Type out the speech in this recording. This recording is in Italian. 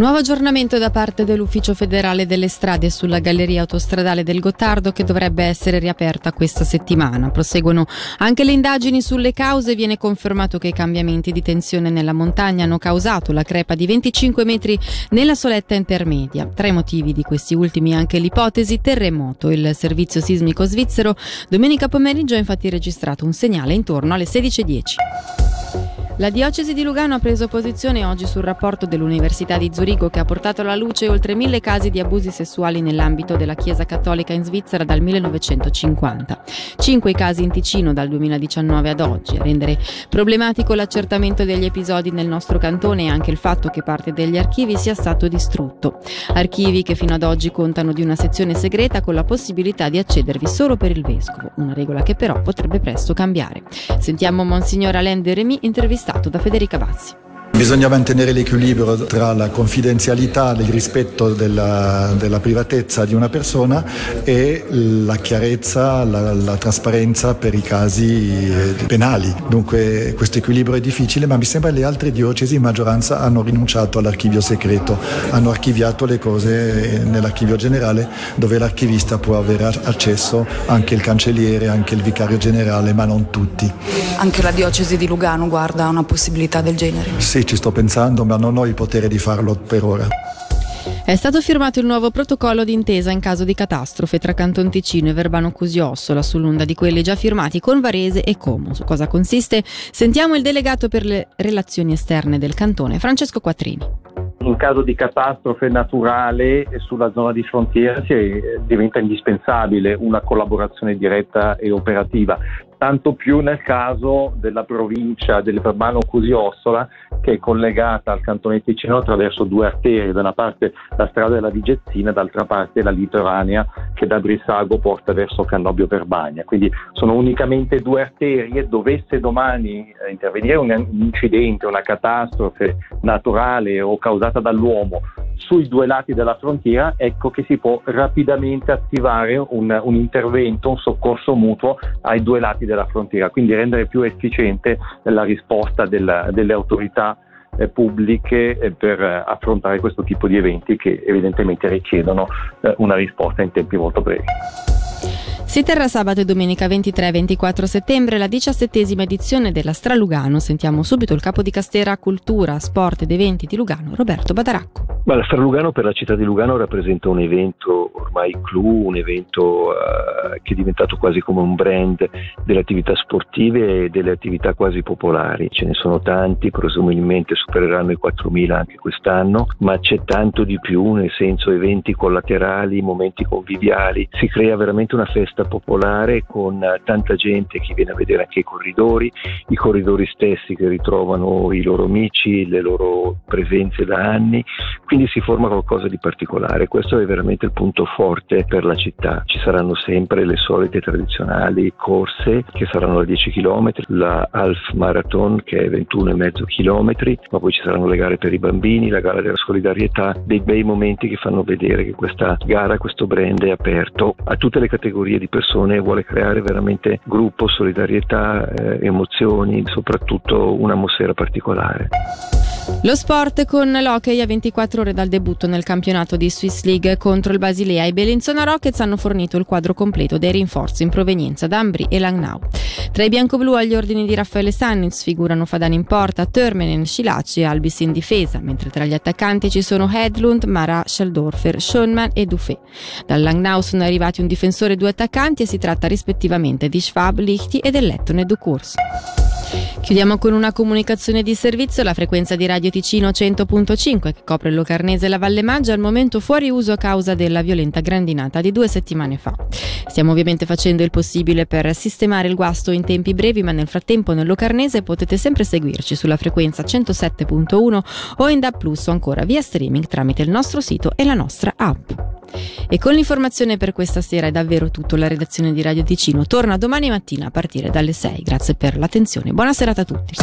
Nuovo aggiornamento da parte dell'Ufficio federale delle strade sulla galleria autostradale del Gottardo che dovrebbe essere riaperta questa settimana. Proseguono anche le indagini sulle cause. Viene confermato che i cambiamenti di tensione nella montagna hanno causato la crepa di 25 metri nella soletta intermedia. Tra i motivi di questi ultimi anche l'ipotesi terremoto. Il servizio sismico svizzero domenica pomeriggio ha infatti registrato un segnale intorno alle 16.10. La diocesi di Lugano ha preso posizione oggi sul rapporto dell'Università di Zurigo che ha portato alla luce oltre mille casi di abusi sessuali nell'ambito della Chiesa Cattolica in Svizzera dal 1950. Cinque casi in Ticino dal 2019 ad oggi. A rendere problematico l'accertamento degli episodi nel nostro cantone è anche il fatto che parte degli archivi sia stato distrutto. Archivi che fino ad oggi contano di una sezione segreta con la possibilità di accedervi solo per il vescovo, una regola che però potrebbe presto cambiare. Sentiamo Monsignor Alain de Remy intervistato intervistato da Federica Vazzi. Bisogna mantenere l'equilibrio tra la confidenzialità, il rispetto della, della privatezza di una persona e la chiarezza, la, la, trasparenza per i casi eh, penali. Dunque questo equilibrio è difficile, ma mi sembra che le altre diocesi in maggioranza hanno rinunciato all'archivio segreto, hanno archiviato le cose nell'archivio generale dove l'archivista può avere accesso anche il cancelliere, anche il vicario generale, ma non tutti. Anche la diocesi di Lugano guarda una possibilità del genere? Sì, ci sto pensando, ma non ho il potere di farlo per ora. È stato firmato il nuovo protocollo d'intesa in caso di catastrofe tra Canton Ticino e Verbano Cusiossola sull'onda di quelli già firmati con Varese e Como. Su cosa consiste? Sentiamo il delegato per le relazioni esterne del cantone, Francesco Quattrini. In caso di catastrofe naturale sulla zona di frontiera diventa indispensabile una collaborazione diretta e operativa tanto più nel caso della provincia del Verbano Cusiossola che è collegata al cantone Ticino attraverso due arterie, da una parte la strada della Vigezzina, dall'altra parte la litoranea che da Brissago porta verso Cannobio Verbagna. Quindi sono unicamente due arterie, dovesse domani eh, intervenire un incidente, una catastrofe naturale o causata dall'uomo sui due lati della frontiera, ecco che si può rapidamente attivare un, un intervento, un soccorso mutuo ai due lati della frontiera, quindi rendere più efficiente la risposta del, delle autorità eh, pubbliche eh, per affrontare questo tipo di eventi che evidentemente richiedono eh, una risposta in tempi molto brevi. Si terrà sabato e domenica 23 e 24 settembre la diciassettesima edizione della Stralugano. Sentiamo subito il capo di Castera Cultura, Sport ed Eventi di Lugano, Roberto Badaracco. Ma la Stralugano per la città di Lugano rappresenta un evento ormai clou, un evento uh, che è diventato quasi come un brand delle attività sportive e delle attività quasi popolari. Ce ne sono tanti, presumibilmente supereranno i 4.000 anche quest'anno, ma c'è tanto di più, nel senso eventi collaterali, momenti conviviali. Si crea veramente una festa festa popolare con tanta gente che viene a vedere anche i corridori, i corridori stessi che ritrovano i loro amici, le loro presenze da anni, quindi si forma qualcosa di particolare. Questo è veramente il punto forte per la città. Ci saranno sempre le solite tradizionali corse che saranno da 10 km, la Half Marathon che è 21,5 km, ma poi ci saranno le gare per i bambini, la gara della solidarietà, dei bei momenti che fanno vedere che questa gara, questo brand è aperto a tutte le categorie di persone e vuole creare veramente gruppo, solidarietà, eh, emozioni, soprattutto un'atmosfera particolare. Lo sport con l'hockey a 24 ore dal debutto nel campionato di Swiss League contro il Basilea. I Bellinzona Rockets hanno fornito il quadro completo dei rinforzi in provenienza da Ambri e Langnau. Tra i bianco-blu agli ordini di Raffaele Sannitz figurano Fadani in porta, Termenen, Scilacci e Albis in difesa, mentre tra gli attaccanti ci sono Hedlund, Mara, Scheldorfer, Schönman e Dufé. Dal Langnau sono arrivati un difensore e due attaccanti e si tratta rispettivamente di Schwab, Lichti e del Lettone Ducours. Chiudiamo con una comunicazione di servizio. La frequenza di Radio Ticino 100.5 che copre Locarnese e la Valle Maggia al momento fuori uso a causa della violenta grandinata di due settimane fa. Stiamo ovviamente facendo il possibile per sistemare il guasto in tempi brevi, ma nel frattempo nel Locarnese potete sempre seguirci sulla frequenza 107.1 o in DAB Plus o ancora via streaming tramite il nostro sito e la nostra app. E con l'informazione per questa sera è davvero tutto. La redazione di Radio Ticino torna domani mattina a partire dalle 6. Grazie per l'attenzione. Buona serata a tutti.